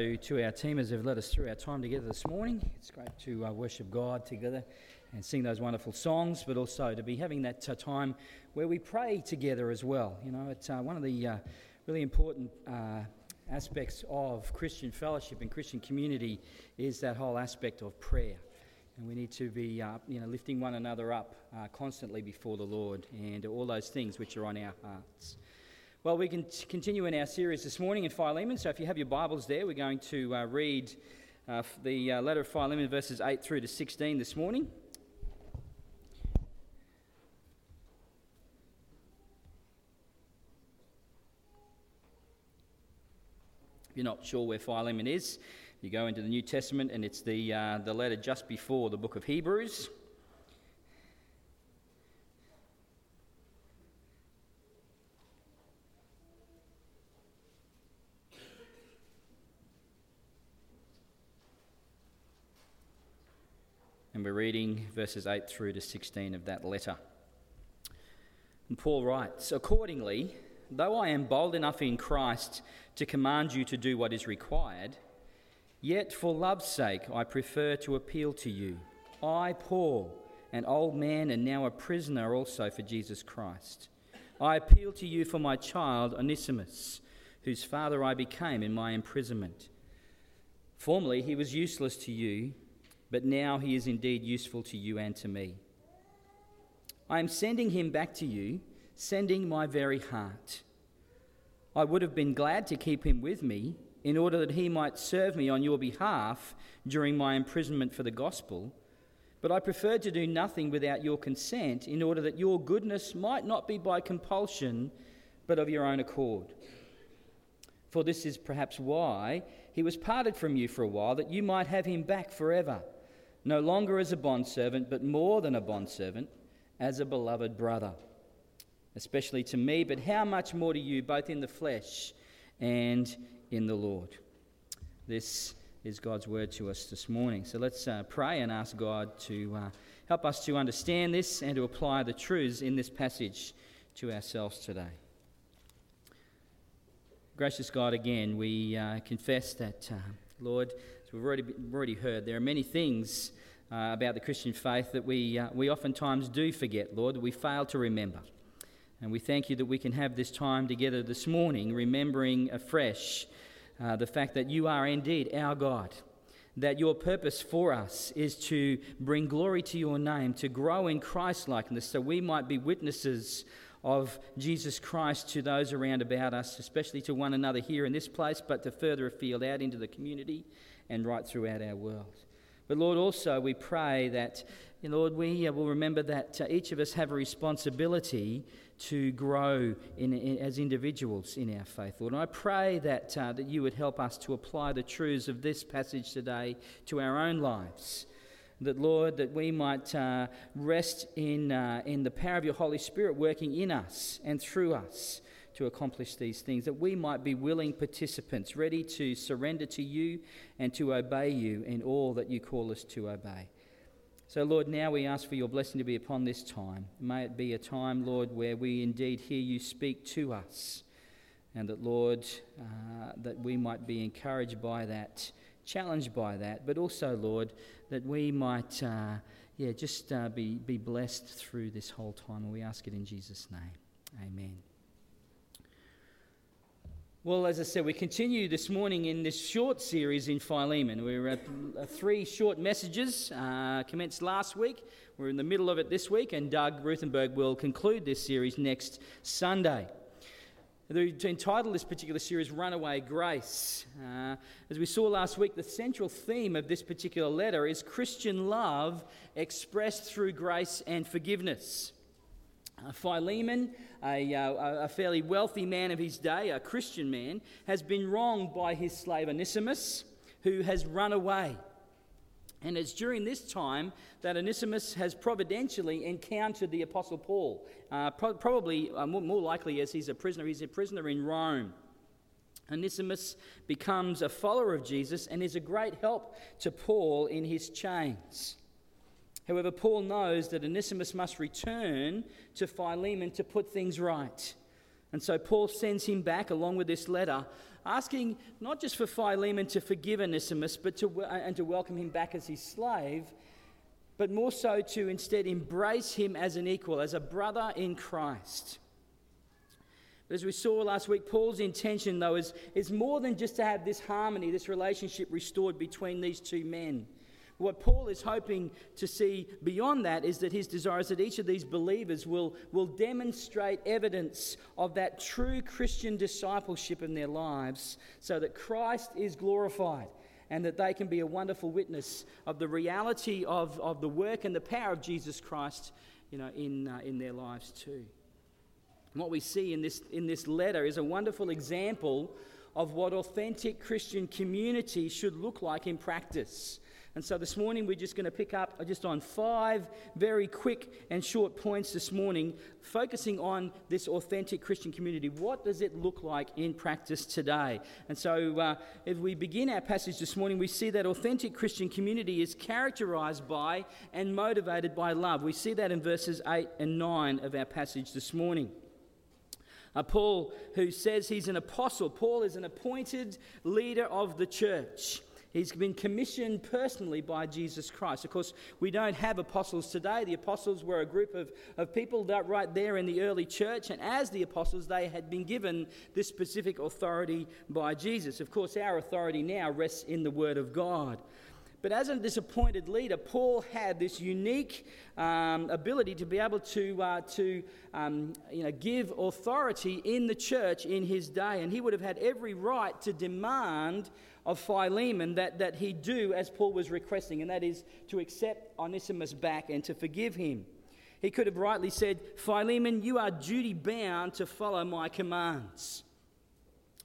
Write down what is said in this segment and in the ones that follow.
To our team as they've led us through our time together this morning. It's great to uh, worship God together and sing those wonderful songs, but also to be having that uh, time where we pray together as well. You know, it's uh, one of the uh, really important uh, aspects of Christian fellowship and Christian community is that whole aspect of prayer. And we need to be, uh, you know, lifting one another up constantly before the Lord and all those things which are on our hearts. Well, we can continue in our series this morning in Philemon. So if you have your Bibles there, we're going to uh, read uh, the uh, letter of Philemon, verses 8 through to 16 this morning. If you're not sure where Philemon is, you go into the New Testament and it's the, uh, the letter just before the book of Hebrews. And we're reading verses 8 through to 16 of that letter. And Paul writes Accordingly, though I am bold enough in Christ to command you to do what is required, yet for love's sake I prefer to appeal to you. I, Paul, an old man and now a prisoner also for Jesus Christ. I appeal to you for my child Onesimus, whose father I became in my imprisonment. Formerly he was useless to you but now he is indeed useful to you and to me. I am sending him back to you, sending my very heart. I would have been glad to keep him with me in order that he might serve me on your behalf during my imprisonment for the gospel. But I preferred to do nothing without your consent in order that your goodness might not be by compulsion, but of your own accord. For this is perhaps why he was parted from you for a while, that you might have him back forever no longer as a bondservant, but more than a bondservant, as a beloved brother, especially to me, but how much more to you, both in the flesh and in the Lord. This is God's word to us this morning. So let's uh, pray and ask God to uh, help us to understand this and to apply the truths in this passage to ourselves today. Gracious God, again, we uh, confess that, uh, We've already, already heard, there are many things uh, about the Christian faith that we, uh, we oftentimes do forget, Lord, that we fail to remember. And we thank you that we can have this time together this morning, remembering afresh uh, the fact that you are indeed our God, that your purpose for us is to bring glory to your name, to grow in Christ likeness, so we might be witnesses of Jesus Christ to those around about us, especially to one another here in this place, but to further afield out into the community and right throughout our world. But Lord, also we pray that, Lord, we uh, will remember that uh, each of us have a responsibility to grow in, in, as individuals in our faith, Lord. And I pray that, uh, that you would help us to apply the truths of this passage today to our own lives. That, Lord, that we might uh, rest in, uh, in the power of your Holy Spirit working in us and through us to accomplish these things, that we might be willing participants, ready to surrender to you and to obey you in all that you call us to obey. So, Lord, now we ask for your blessing to be upon this time. May it be a time, Lord, where we indeed hear you speak to us, and that, Lord, uh, that we might be encouraged by that, challenged by that, but also, Lord, that we might, uh, yeah, just uh, be, be blessed through this whole time. And we ask it in Jesus' name. Amen. Well, as I said, we continue this morning in this short series in Philemon. We're at uh, three short messages, uh, commenced last week. We're in the middle of it this week, and Doug Ruthenberg will conclude this series next Sunday. The entitled this particular series, Runaway Grace. Uh, as we saw last week, the central theme of this particular letter is Christian love expressed through grace and forgiveness. Philemon, a, uh, a, fairly wealthy man of his day, a Christian man, has been wronged by his slave Onesimus, who has run away. And it's during this time that Onesimus has providentially encountered the Apostle Paul. Uh, pro- probably, uh, more, more likely, as he's a prisoner, he's a prisoner in Rome. Onesimus becomes a follower of Jesus and is a great help to Paul in his chains. However, Paul knows that Onesimus must return to Philemon to put things right. And so Paul sends him back along with this letter, asking not just for Philemon to forgive Onesimus but to, and to welcome him back as his slave, but more so to instead embrace him as an equal, as a brother in Christ. But as we saw last week, Paul's intention, though, is, is more than just to have this harmony, this relationship restored between these two men. What Paul is hoping to see beyond that is that his desire is that each of these believers will, will demonstrate evidence of that true Christian discipleship in their lives so that Christ is glorified and that they can be a wonderful witness of the reality of, of the work and the power of Jesus Christ you know, in, uh, in their lives too. And what we see in this, in this letter is a wonderful example of what authentic Christian community should look like in practice. And so this morning we're just going to pick up just on five very quick and short points this morning, focusing on this authentic Christian community. What does it look like in practice today? And so uh, if we begin our passage this morning, we see that authentic Christian community is characterized by and motivated by love. We see that in verses 8 and 9 of our passage this morning. Uh, Paul, who says he's an apostle, Paul is an appointed leader of the church. He's been commissioned personally by Jesus Christ. Of course, we don't have apostles today. The apostles were a group of, of people that right there in the early church, and as the apostles, they had been given this specific authority by Jesus. Of course, our authority now rests in the Word of God. But as a disappointed leader, Paul had this unique um, ability to be able to, uh, to um, you know, give authority in the church in his day. And he would have had every right to demand of Philemon that, that he do as Paul was requesting, and that is to accept Onesimus back and to forgive him. He could have rightly said, Philemon, you are duty bound to follow my commands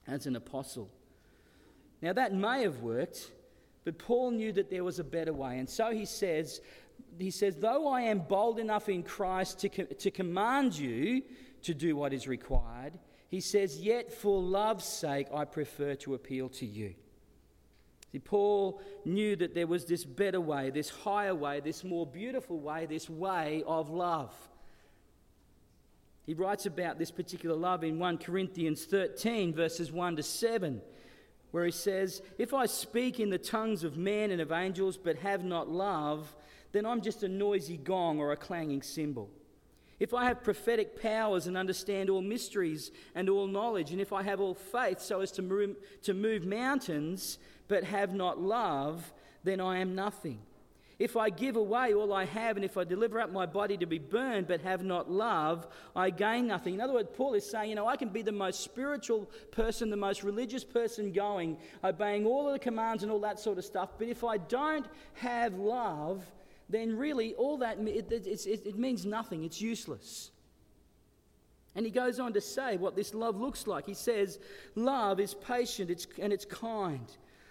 as an apostle. Now, that may have worked, but Paul knew that there was a better way. And so he says, he says, though I am bold enough in Christ to, to command you to do what is required, he says, yet for love's sake I prefer to appeal to you. See, Paul knew that there was this better way, this higher way, this more beautiful way, this way of love. He writes about this particular love in 1 Corinthians 13, verses 1 to 7, where he says, If I speak in the tongues of men and of angels but have not love, then I'm just a noisy gong or a clanging cymbal. If I have prophetic powers and understand all mysteries and all knowledge, and if I have all faith so as to move, to move mountains, but have not love, then I am nothing. If I give away all I have, and if I deliver up my body to be burned, but have not love, I gain nothing. In other words, Paul is saying, you know, I can be the most spiritual person, the most religious person going, obeying all of the commands and all that sort of stuff, but if I don't have love, then really all that, it, it, it means nothing. It's useless. And he goes on to say what this love looks like. He says, Love is patient it's, and it's kind.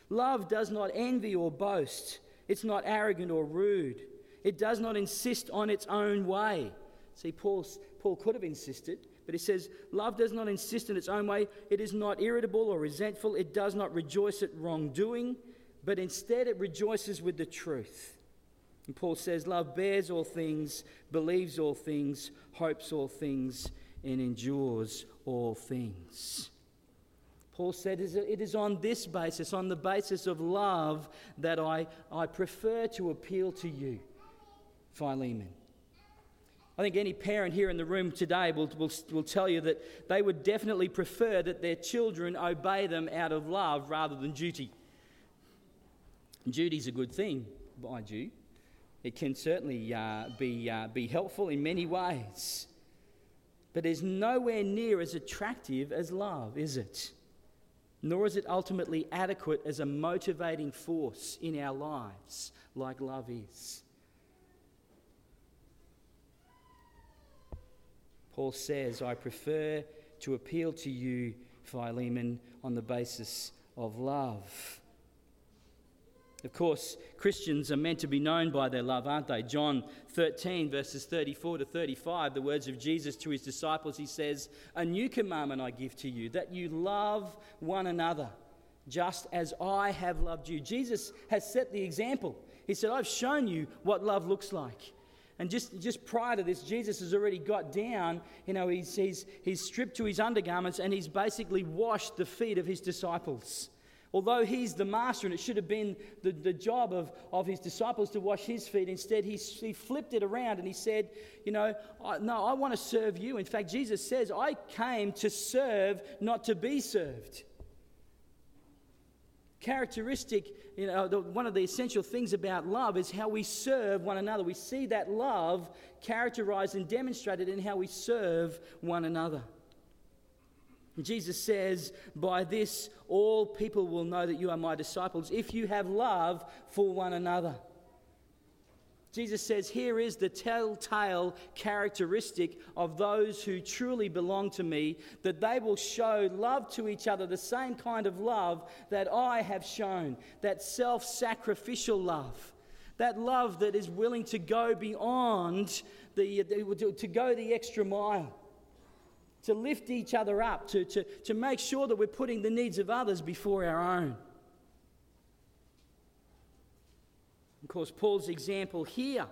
Love does not envy or boast. It's not arrogant or rude. It does not insist on its own way. See, Paul, Paul could have insisted, but he says, Love does not insist in its own way. It is not irritable or resentful. It does not rejoice at wrongdoing, but instead it rejoices with the truth. And Paul says, Love bears all things, believes all things, hopes all things, and endures all things. Paul said, It is on this basis, on the basis of love, that I, I prefer to appeal to you, Philemon. I think any parent here in the room today will, will, will tell you that they would definitely prefer that their children obey them out of love rather than duty. Duty is a good thing, mind you. It can certainly uh, be, uh, be helpful in many ways. But it's nowhere near as attractive as love, is it? nor is it ultimately adequate as a motivating force in our lives like love is. Paul says, I prefer to appeal to you, Philemon, on the basis of love. Of course, Christians are meant to be known by their love, aren't they? John 13, verses 34 to 35, the words of Jesus to his disciples, he says, A new commandment I give to you, that you love one another, just as I have loved you. Jesus has set the example. He said, I've shown you what love looks like. And just, just prior to this, Jesus has already got down, you know, he's, he's, he's stripped to his undergarments and he's basically washed the feet of his disciples. Although he's the master and it should have been the, the job of, of his disciples to wash his feet, instead he, he flipped it around and he said, You know, I, no, I want to serve you. In fact, Jesus says, I came to serve, not to be served characteristic, you know, the, one of the essential things about love is how we serve one another. We see that love characterized and demonstrated in how we serve one another. Jesus says, By this all people will know that you are my disciples if you have love for one another. Jesus says, Here is the telltale characteristic of those who truly belong to me, that they will show love to each other, the same kind of love that I have shown, that self sacrificial love, that love that is willing to go beyond, the, to go the extra mile. To lift each other up, to, to, to make sure that we're putting the needs of others before our own. Of course, Paul's example here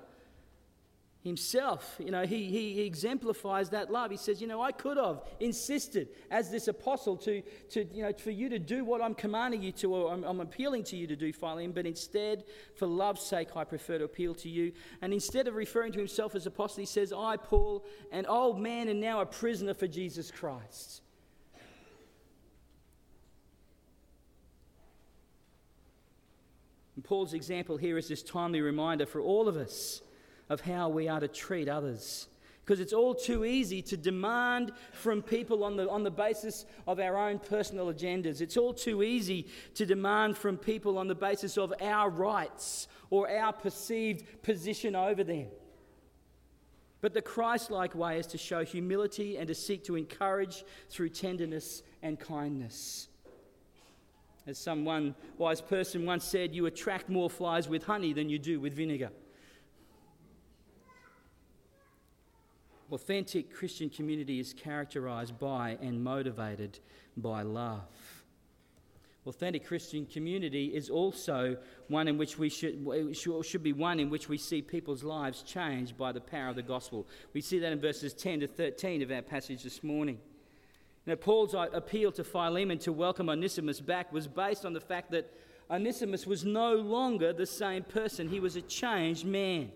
himself, you know, he, he exemplifies that love. He says, you know, I could have insisted as this apostle to, to you know, for you to do what I'm commanding you to, or I'm, I'm appealing to you to do, Philemon, but instead, for love's sake, I prefer to appeal to you. And instead of referring to himself as apostle, he says, I, Paul, an old man and now a prisoner for Jesus Christ. And Paul's example here is this timely reminder for all of us of how we are to treat others. Because it's all too easy to demand from people on the, on the basis of our own personal agendas. It's all too easy to demand from people on the basis of our rights or our perceived position over them. But the Christ like way is to show humility and to seek to encourage through tenderness and kindness. As some one wise person once said, you attract more flies with honey than you do with vinegar. Authentic Christian community is characterized by and motivated by love. Authentic Christian community is also one in which we should, should be one in which we see people's lives changed by the power of the gospel. We see that in verses 10 to 13 of our passage this morning. Now, Paul's appeal to Philemon to welcome Onesimus back was based on the fact that Onesimus was no longer the same person, he was a changed man.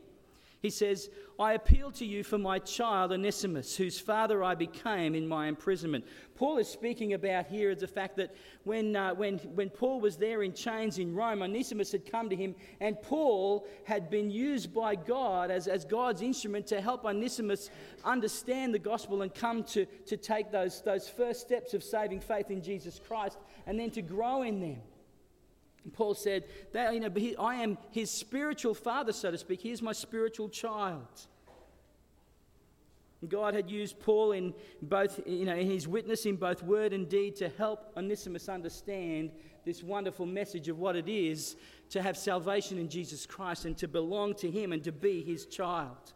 He says, I appeal to you for my child Onesimus, whose father I became in my imprisonment. Paul is speaking about here the fact that when, uh, when, when Paul was there in chains in Rome, Onesimus had come to him, and Paul had been used by God as, as God's instrument to help Onesimus understand the gospel and come to, to take those, those first steps of saving faith in Jesus Christ and then to grow in them. Paul said, that, you know, I am his spiritual father, so to speak. He is my spiritual child. God had used Paul in both, you know, in his witness in both word and deed to help Onesimus understand this wonderful message of what it is to have salvation in Jesus Christ and to belong to him and to be his child.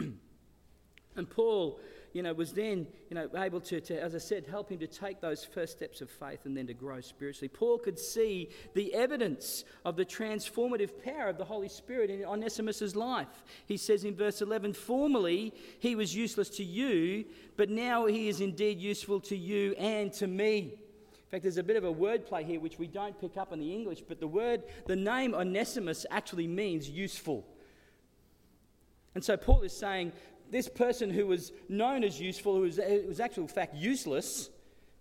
and Paul you know, was then, you know, able to, to, as I said, help him to take those first steps of faith and then to grow spiritually. Paul could see the evidence of the transformative power of the Holy Spirit in Onesimus' life. He says in verse 11, Formerly he was useless to you, but now he is indeed useful to you and to me. In fact, there's a bit of a wordplay here which we don't pick up in the English, but the word, the name Onesimus actually means useful. And so Paul is saying, this person who was known as useful, who was, was actually, fact, useless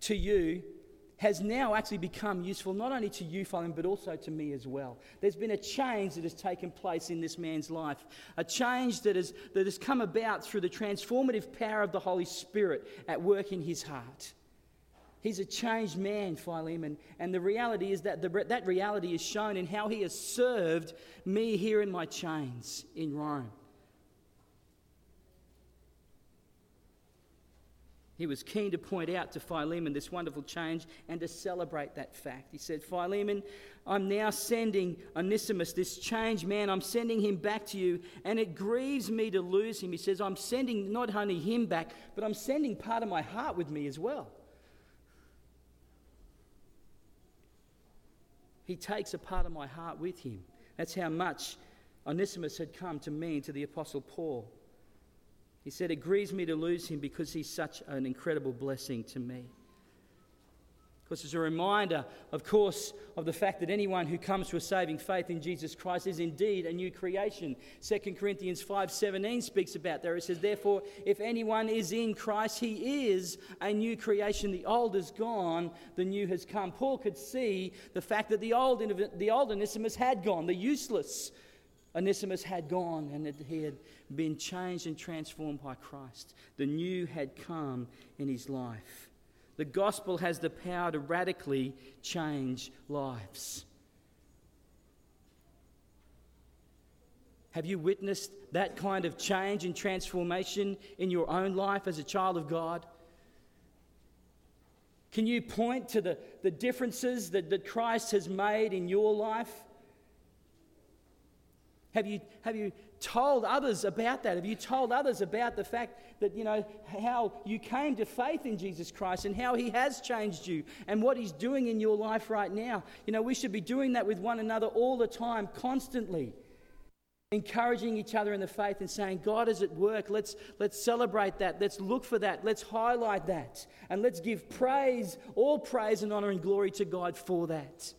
to you, has now actually become useful not only to you, Philemon, but also to me as well. There's been a change that has taken place in this man's life, a change that has, that has come about through the transformative power of the Holy Spirit at work in his heart. He's a changed man, Philemon, and the reality is that the, that reality is shown in how he has served me here in my chains in Rome. He was keen to point out to Philemon this wonderful change and to celebrate that fact. He said, Philemon, I'm now sending Onesimus, this changed man, I'm sending him back to you, and it grieves me to lose him. He says, I'm sending not only him back, but I'm sending part of my heart with me as well. He takes a part of my heart with him. That's how much Onesimus had come to mean to the Apostle Paul. He said, It grieves me to lose him because he's such an incredible blessing to me. Because it's a reminder, of course, of the fact that anyone who comes to a saving faith in Jesus Christ is indeed a new creation. 2 Corinthians 5:17 speaks about that. It says, Therefore, if anyone is in Christ, he is a new creation. The old is gone, the new has come. Paul could see the fact that the old, the old Onesimus had gone, the useless Onesimus had gone, and that he had been changed and transformed by Christ. The new had come in his life. The gospel has the power to radically change lives. Have you witnessed that kind of change and transformation in your own life as a child of God? Can you point to the, the differences that, that Christ has made in your life? Have you, have you told others about that? Have you told others about the fact that, you know, how you came to faith in Jesus Christ and how He has changed you and what He's doing in your life right now? You know, we should be doing that with one another all the time, constantly. Encouraging each other in the faith and saying, God is at work. Let's, let's celebrate that. Let's look for that. Let's highlight that. And let's give praise, all praise and honor and glory to God for that.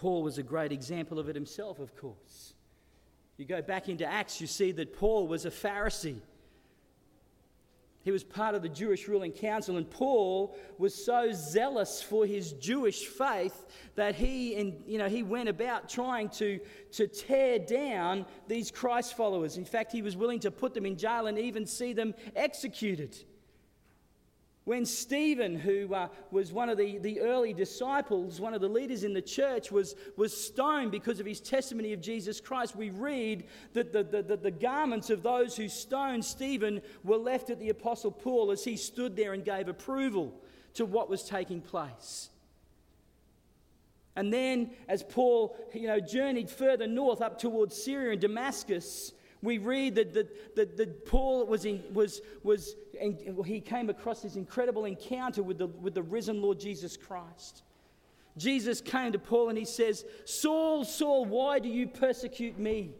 Paul was a great example of it himself, of course. You go back into Acts, you see that Paul was a Pharisee. He was part of the Jewish ruling council, and Paul was so zealous for his Jewish faith that he, you know, he went about trying to, to tear down these Christ followers. In fact, he was willing to put them in jail and even see them executed. When Stephen, who uh, was one of the, the early disciples, one of the leaders in the church, was, was stoned because of his testimony of Jesus Christ, we read that the, the, the, the garments of those who stoned Stephen were left at the Apostle Paul as he stood there and gave approval to what was taking place. And then, as Paul you know, journeyed further north up towards Syria and Damascus, we read that, that, that, that Paul was, in, was, was he came across this incredible encounter with the, with the risen Lord Jesus Christ. Jesus came to Paul and he says, Saul, Saul, why do you persecute me?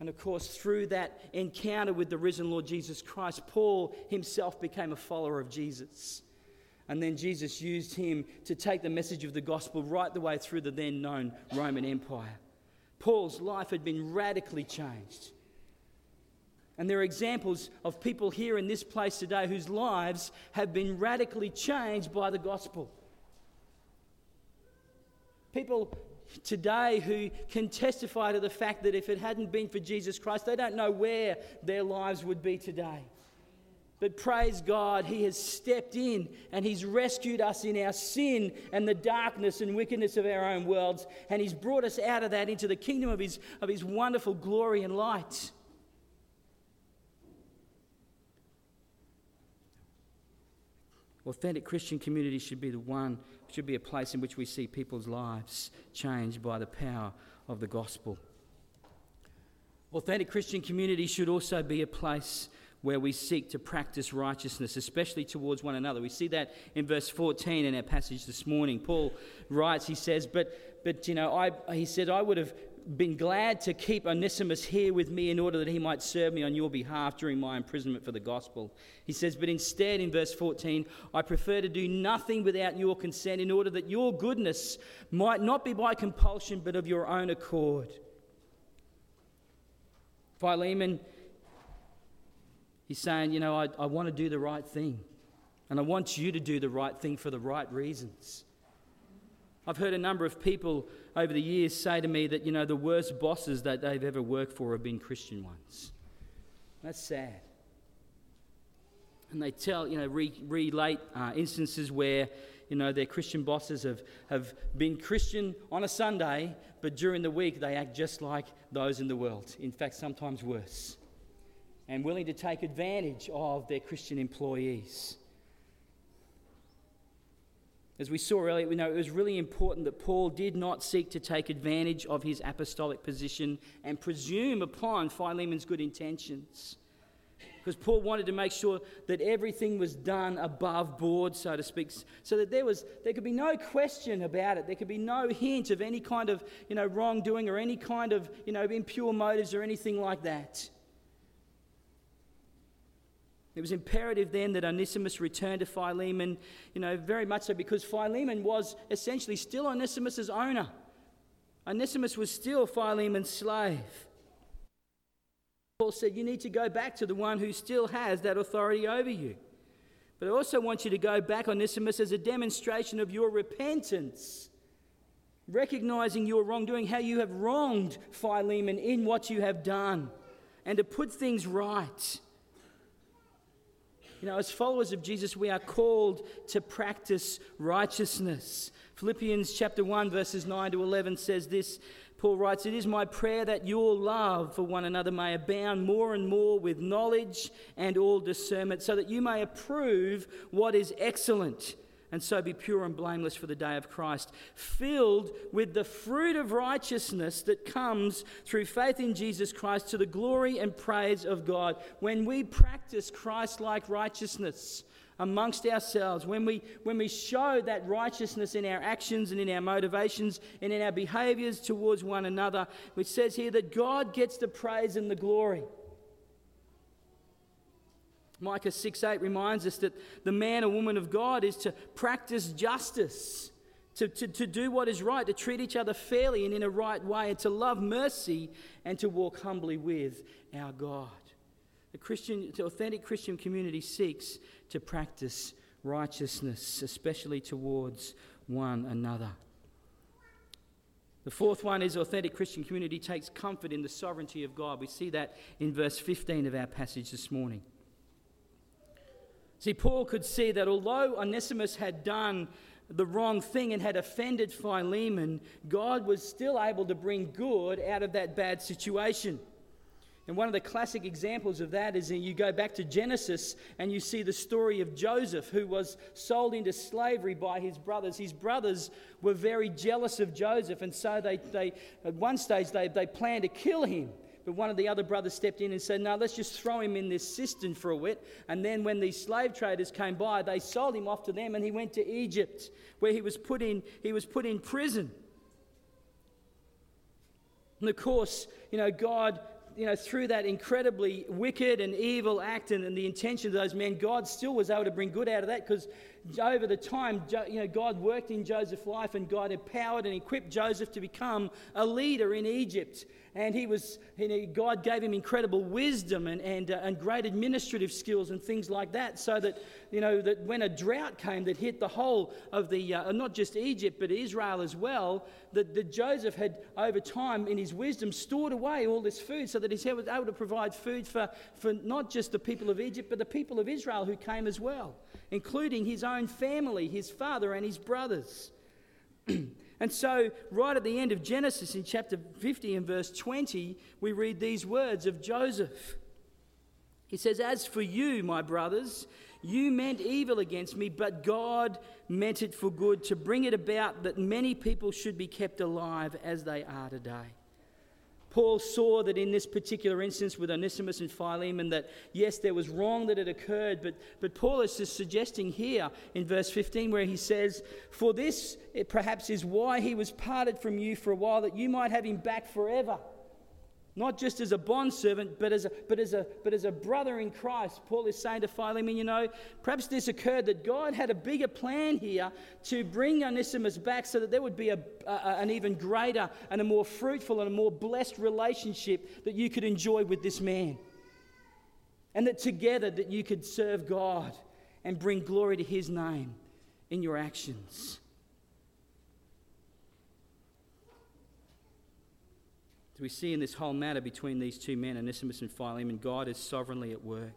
And of course, through that encounter with the risen Lord Jesus Christ, Paul himself became a follower of Jesus. And then Jesus used him to take the message of the gospel right the way through the then known Roman Empire. Paul's life had been radically changed. And there are examples of people here in this place today whose lives have been radically changed by the gospel. People today who can testify to the fact that if it hadn't been for Jesus Christ, they don't know where their lives would be today. But praise God, He has stepped in and He's rescued us in our sin and the darkness and wickedness of our own worlds. And He's brought us out of that into the kingdom of His, of his wonderful glory and light. Authentic Christian community should be the one, should be a place in which we see people's lives changed by the power of the gospel. Authentic Christian community should also be a place where we seek to practice righteousness, especially towards one another. We see that in verse 14 in our passage this morning. Paul writes, he says, But, but you know, I, he said, I would have been glad to keep Onesimus here with me in order that he might serve me on your behalf during my imprisonment for the gospel. He says, But instead, in verse 14, I prefer to do nothing without your consent in order that your goodness might not be by compulsion, but of your own accord. Philemon He's saying, you know, I, I want to do the right thing. And I want you to do the right thing for the right reasons. I've heard a number of people over the years say to me that, you know, the worst bosses that they've ever worked for have been Christian ones. That's sad. And they tell, you know, re- relate uh, instances where, you know, their Christian bosses have, have been Christian on a Sunday, but during the week they act just like those in the world. In fact, sometimes worse and willing to take advantage of their Christian employees. As we saw earlier, we know it was really important that Paul did not seek to take advantage of his apostolic position and presume upon Philemon's good intentions. because Paul wanted to make sure that everything was done above board, so to speak, so that there was there could be no question about it. There could be no hint of any kind of you know wrongdoing or any kind of you know impure motives or anything like that. It was imperative then that Onesimus return to Philemon, you know, very much so because Philemon was essentially still Onesimus's owner. Onesimus was still Philemon's slave. Paul said, You need to go back to the one who still has that authority over you. But I also want you to go back, Onesimus, as a demonstration of your repentance, recognizing your wrongdoing, how you have wronged Philemon in what you have done, and to put things right. You know, as followers of Jesus, we are called to practice righteousness. Philippians chapter 1, verses 9 to 11 says this Paul writes, It is my prayer that your love for one another may abound more and more with knowledge and all discernment, so that you may approve what is excellent, and so be pure and blameless for the day of Christ, filled with the fruit of righteousness that comes through faith in Jesus Christ to the glory and praise of God. When we practice Christ like righteousness, amongst ourselves, when we, when we show that righteousness in our actions and in our motivations and in our behaviors towards one another, which says here that God gets the praise and the glory. Micah 6 8 reminds us that the man or woman of God is to practice justice, to, to, to do what is right, to treat each other fairly and in a right way, and to love mercy and to walk humbly with our God. The Christian, the authentic Christian community seeks to practice righteousness, especially towards one another. The fourth one is authentic Christian community takes comfort in the sovereignty of God. We see that in verse 15 of our passage this morning. See, Paul could see that although Onesimus had done the wrong thing and had offended Philemon, God was still able to bring good out of that bad situation. And one of the classic examples of that is you go back to Genesis and you see the story of Joseph, who was sold into slavery by his brothers. His brothers were very jealous of Joseph, and so they, they at one stage they, they planned to kill him. But one of the other brothers stepped in and said, No, let's just throw him in this cistern for a bit. And then when these slave traders came by, they sold him off to them and he went to Egypt, where he was put in, he was put in prison. And of course, you know, God you know, through that incredibly wicked and evil act and, and the intention of those men, God still was able to bring good out of that because over the time, you know, God worked in Joseph's life and God empowered and equipped Joseph to become a leader in Egypt. And he was, you know, God gave him incredible wisdom and, and, uh, and great administrative skills and things like that, so that, you know, that when a drought came that hit the whole of the, uh, not just Egypt, but Israel as well, that, that Joseph had, over time, in his wisdom, stored away all this food so that he was able to provide food for, for not just the people of Egypt, but the people of Israel who came as well, including his own family, his father, and his brothers. And so, right at the end of Genesis in chapter 50 and verse 20, we read these words of Joseph. He says, As for you, my brothers, you meant evil against me, but God meant it for good to bring it about that many people should be kept alive as they are today. Paul saw that in this particular instance with Onesimus and Philemon, that yes, there was wrong that had occurred, but, but Paul is just suggesting here in verse 15 where he says, For this it perhaps is why he was parted from you for a while, that you might have him back forever not just as a bondservant, but as a, but, as a, but as a brother in Christ. Paul is saying to Philemon, you know, perhaps this occurred that God had a bigger plan here to bring Onesimus back so that there would be a, a, an even greater and a more fruitful and a more blessed relationship that you could enjoy with this man. And that together that you could serve God and bring glory to his name in your actions. We see in this whole matter between these two men, Onesimus and Philemon, God is sovereignly at work.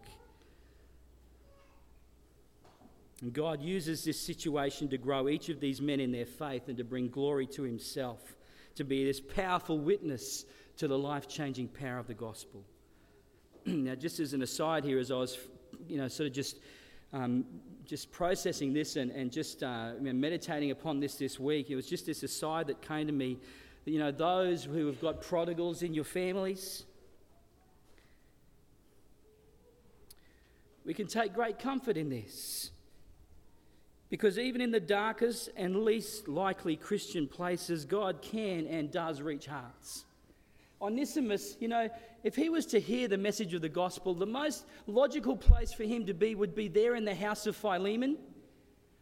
And God uses this situation to grow each of these men in their faith and to bring glory to Himself, to be this powerful witness to the life changing power of the gospel. now, just as an aside here, as I was, you know, sort of just. Um, just processing this and, and just uh, meditating upon this this week, it was just this aside that came to me you know, those who have got prodigals in your families. We can take great comfort in this. Because even in the darkest and least likely Christian places, God can and does reach hearts. Onesimus, you know, if he was to hear the message of the gospel, the most logical place for him to be would be there in the house of Philemon,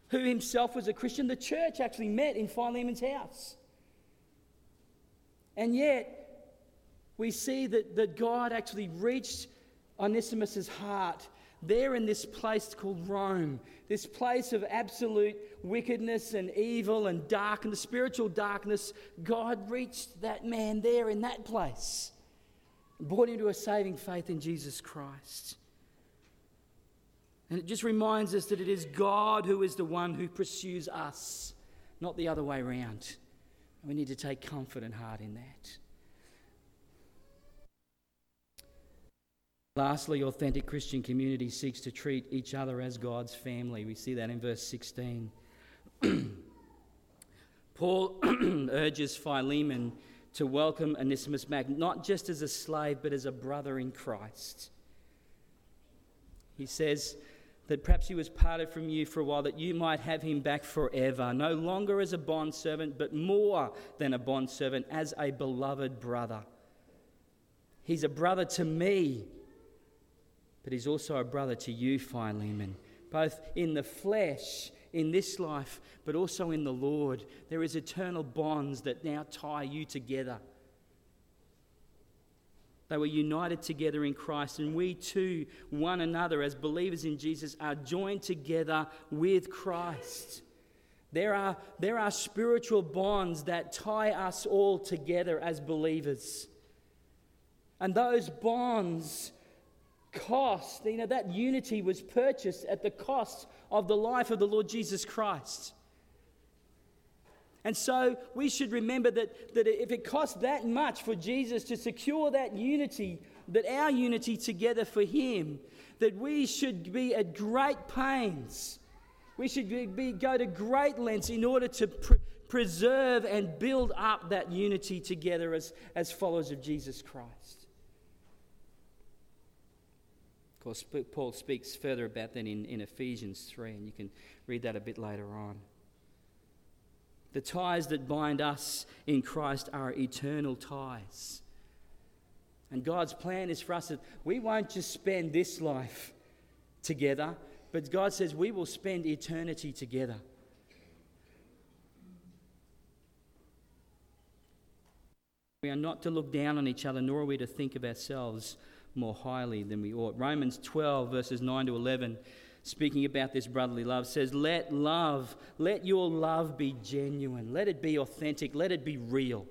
who himself was a Christian. The church actually met in Philemon's house. And yet, we see that, that God actually reached Onesimus's heart there in this place called Rome, this place of absolute wickedness and evil and dark and the spiritual darkness, God reached that man there in that place brought him to a saving faith in Jesus Christ. And it just reminds us that it is God who is the one who pursues us, not the other way around. We need to take comfort and heart in that. Lastly, authentic Christian community seeks to treat each other as God's family. We see that in verse 16. Paul urges Philemon to welcome Onesimus back, not just as a slave, but as a brother in Christ. He says that perhaps he was parted from you for a while, that you might have him back forever, no longer as a bondservant, but more than a bondservant, as a beloved brother. He's a brother to me but he's also a brother to you, Philemon, both in the flesh, in this life, but also in the Lord. There is eternal bonds that now tie you together. They were united together in Christ, and we too, one another, as believers in Jesus, are joined together with Christ. There are, there are spiritual bonds that tie us all together as believers. And those bonds cost. You know, that unity was purchased at the cost of the life of the Lord Jesus Christ. And so we should remember that, that if it cost that much for Jesus to secure that unity, that our unity together for Him, that we should be at great pains. We should be, go to great lengths in order to pre- preserve and build up that unity together as, as followers of Jesus Christ. Of course, Paul speaks further about that in, in Ephesians 3, and you can read that a bit later on. The ties that bind us in Christ are eternal ties. And God's plan is for us that we won't just spend this life together, but God says we will spend eternity together. We are not to look down on each other, nor are we to think of ourselves more highly than we ought. Romans 12, verses 9 to 11, speaking about this brotherly love, says, Let love, let your love be genuine, let it be authentic, let it be real.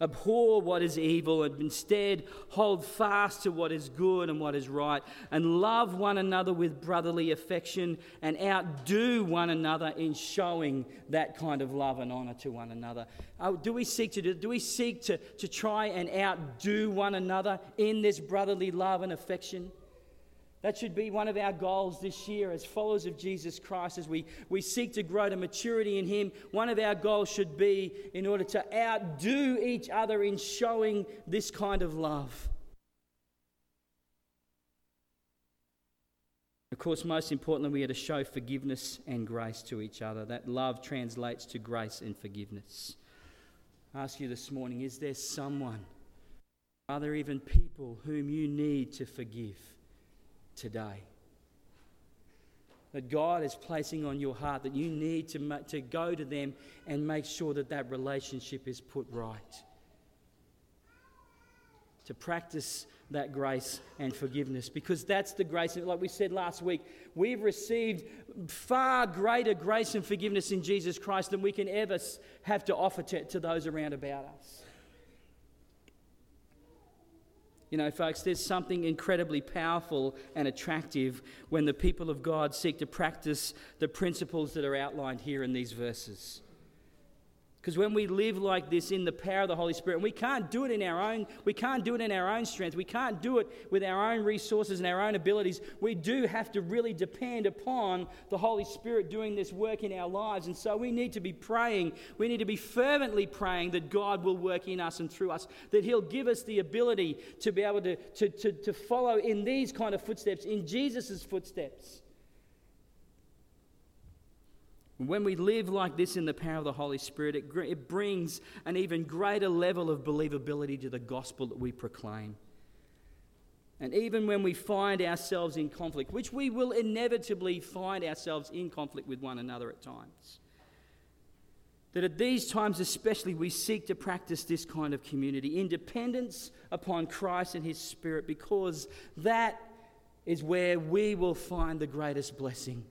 Abhor what is evil and instead hold fast to what is good and what is right, and love one another with brotherly affection and outdo one another in showing that kind of love and honor to one another. Uh, do we seek to do, do we seek to, to try and outdo one another in this brotherly love and affection? That should be one of our goals this year as followers of Jesus Christ, as we, we seek to grow to maturity in Him. One of our goals should be in order to outdo each other in showing this kind of love. Of course, most importantly, we are to show forgiveness and grace to each other. That love translates to grace and forgiveness. I ask you this morning is there someone, are there even people whom you need to forgive? Today. That God is placing on your heart that you need to, to go to them and make sure that that relationship is put right. To practice that grace and forgiveness because that's the grace, like we said last week, we've received far greater grace and forgiveness in Jesus Christ than we can ever have to offer to, to those around about us. You know, folks, there's something incredibly powerful and attractive when the people of God seek to practice the principles that are outlined here in these verses. Because when we live like this in the power of the Holy Spirit, and we can't do it in our own, we can't do it in our own strength, we can't do it with our own resources and our own abilities. We do have to really depend upon the Holy Spirit doing this work in our lives. And so we need to be praying, we need to be fervently praying that God will work in us and through us, that He'll give us the ability to be able to, to, to, to follow in these kind of footsteps, in Jesus' footsteps. When we live like this in the power of the Holy Spirit, it, it brings an even greater level of believability to the gospel that we proclaim. And even when we find ourselves in conflict, which we will inevitably find ourselves in conflict with one another at times, that at these times especially we seek to practice this kind of community independence upon Christ and His Spirit, because that is where we will find the greatest blessing.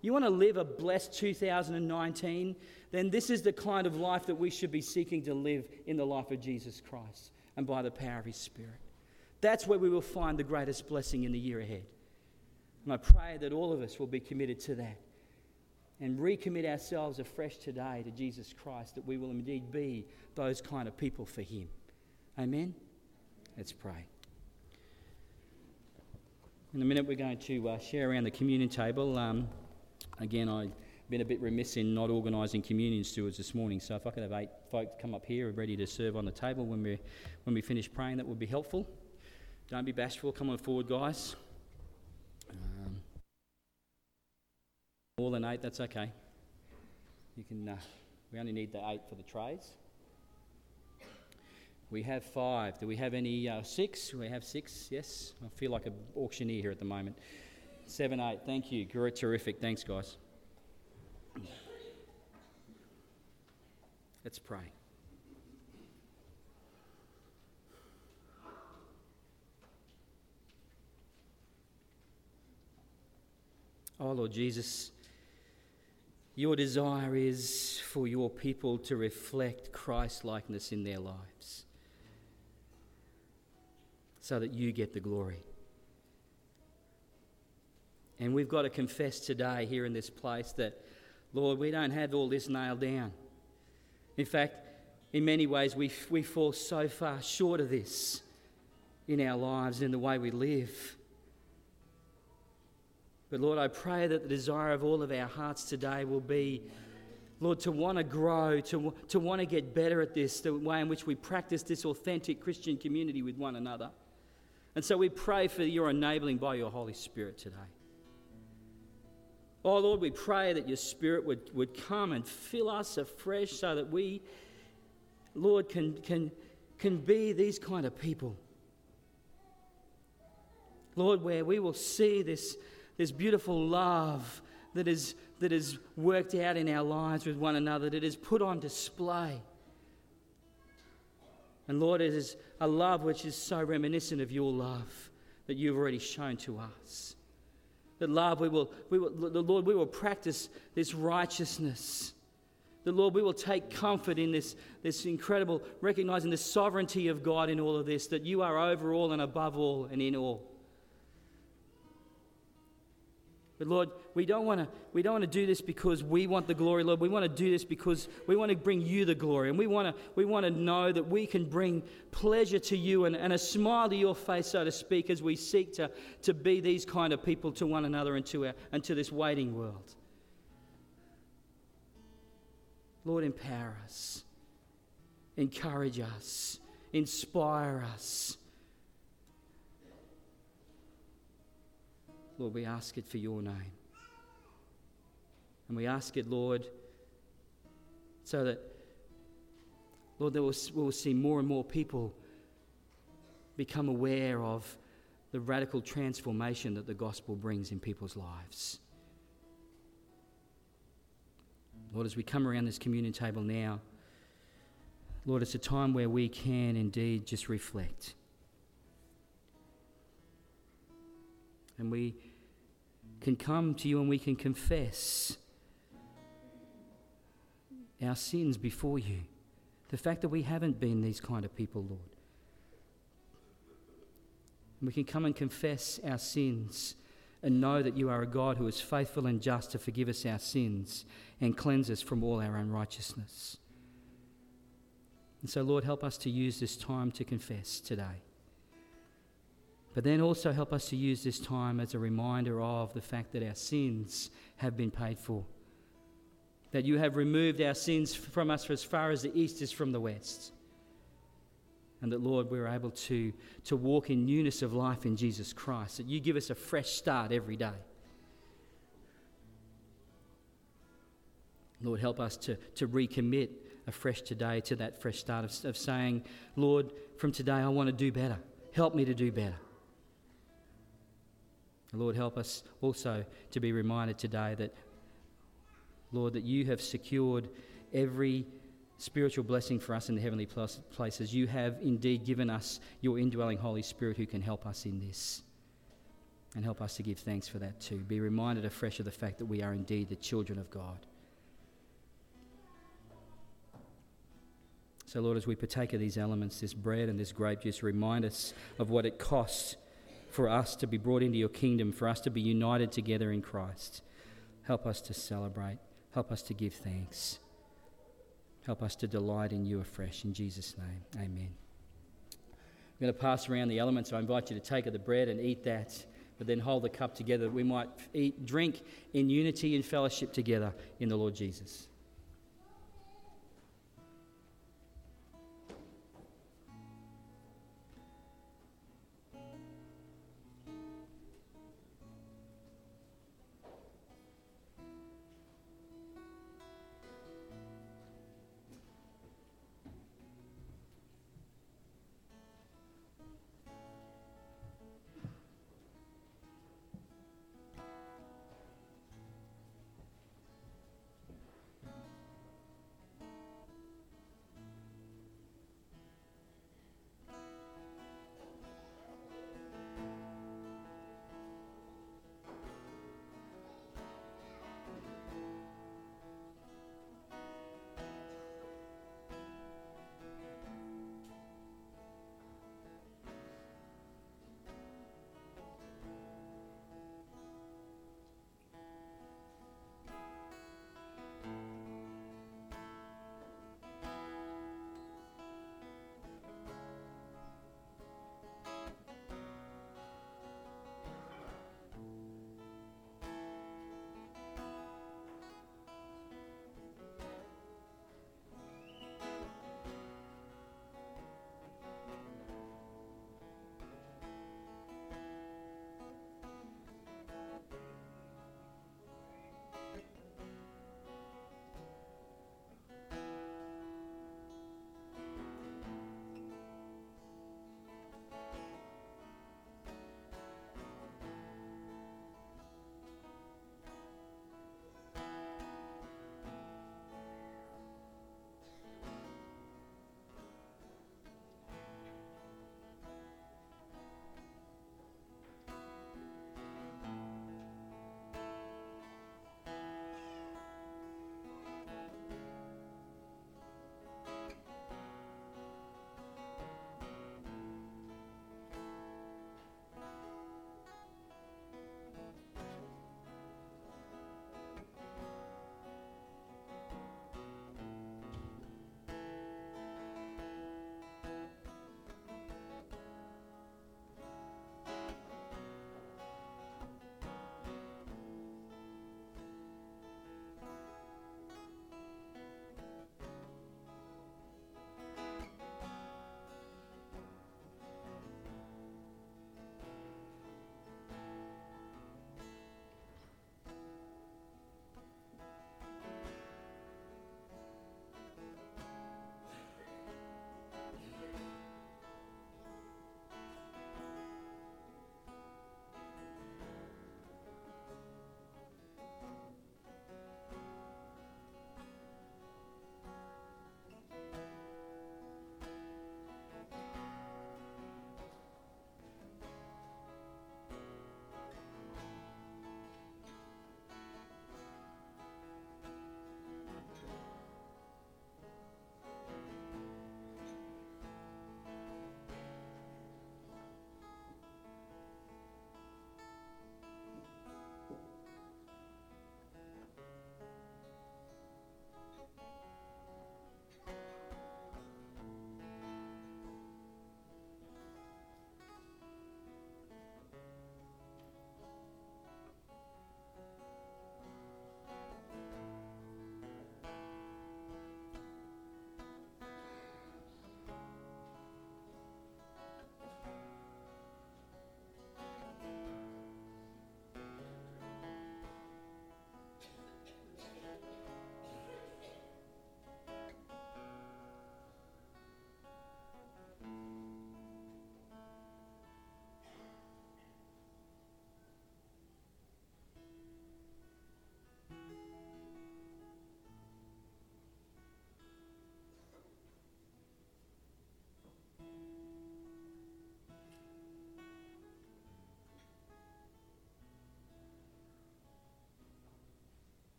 You want to live a blessed 2019? Then this is the kind of life that we should be seeking to live in the life of Jesus Christ and by the power of His Spirit. That's where we will find the greatest blessing in the year ahead. And I pray that all of us will be committed to that and recommit ourselves afresh today to Jesus Christ, that we will indeed be those kind of people for Him. Amen? Let's pray. In a minute, we're going to uh, share around the communion table. Um, Again, I've been a bit remiss in not organising communion stewards this morning, so if I could have eight folk come up here ready to serve on the table when we, when we finish praying, that would be helpful. Don't be bashful, come on forward, guys. Um, more than eight, that's okay. You can. Uh, we only need the eight for the trays. We have five. Do we have any uh, six? We have six. Yes. I feel like an auctioneer here at the moment. Seven, eight. Thank you. Great, terrific. Thanks, guys. Let's pray. Oh, Lord Jesus, your desire is for your people to reflect Christ likeness in their lives so that you get the glory. And we've got to confess today here in this place that, Lord, we don't have all this nailed down. In fact, in many ways, we, we fall so far short of this in our lives and in the way we live. But Lord, I pray that the desire of all of our hearts today will be, Lord, to want to grow, to, to want to get better at this, the way in which we practice this authentic Christian community with one another. And so we pray for your enabling by your Holy Spirit today. Oh Lord, we pray that your Spirit would, would come and fill us afresh so that we, Lord, can, can, can be these kind of people. Lord, where we will see this, this beautiful love that is, that is worked out in our lives with one another, that is put on display. And Lord, it is a love which is so reminiscent of your love that you've already shown to us. That love, we will, we will, the Lord, we will practice this righteousness. The Lord, we will take comfort in this, this incredible, recognizing the sovereignty of God in all of this, that you are over all and above all and in all. But Lord, we don't want to we don't want to do this because we want the glory, Lord. We want to do this because we want to bring you the glory. And we want to we want to know that we can bring pleasure to you and, and a smile to your face, so to speak, as we seek to, to be these kind of people to one another and to, our, and to this waiting world. Lord, empower us, encourage us, inspire us Lord, we ask it for your name. And we ask it, Lord, so that, Lord, that we'll, see more and more people become aware of the radical transformation that the gospel brings in people's lives. Lord, as we come around this communion table now, Lord, it's a time where we can indeed just reflect. And we can come to you and we can confess our sins before you. The fact that we haven't been these kind of people, Lord. we can come and confess our sins and know that you are a God who is faithful and just to forgive us our sins and cleanse us from all our unrighteousness. And so, Lord, help us to use this time to confess today. But then also help us to use this time as a reminder of the fact that our sins have been paid for. That you have removed our sins from us for as far as the east is from the west. And that, Lord, we're able to, to walk in newness of life in Jesus Christ. That you give us a fresh start every day. Lord, help us to, to recommit afresh today to that fresh start of, of saying, Lord, from today I want to do better. Help me to do better. Lord, help us also to be reminded today that, Lord, that you have secured every spiritual blessing for us in the heavenly places. You have indeed given us your indwelling Holy Spirit who can help us in this. And help us to give thanks for that too. Be reminded afresh of the fact that we are indeed the children of God. So, Lord, as we partake of these elements, this bread and this grape juice, remind us of what it costs for us to be brought into your kingdom, for us to be united together in Christ. Help us to celebrate. Help us to give thanks. Help us to delight in you afresh. In Jesus' name, amen. I'm going to pass around the elements. I invite you to take of the bread and eat that, but then hold the cup together that we might eat, drink in unity and fellowship together in the Lord Jesus.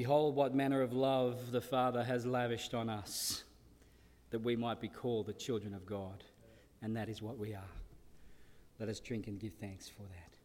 Behold, what manner of love the Father has lavished on us, that we might be called the children of God. And that is what we are. Let us drink and give thanks for that.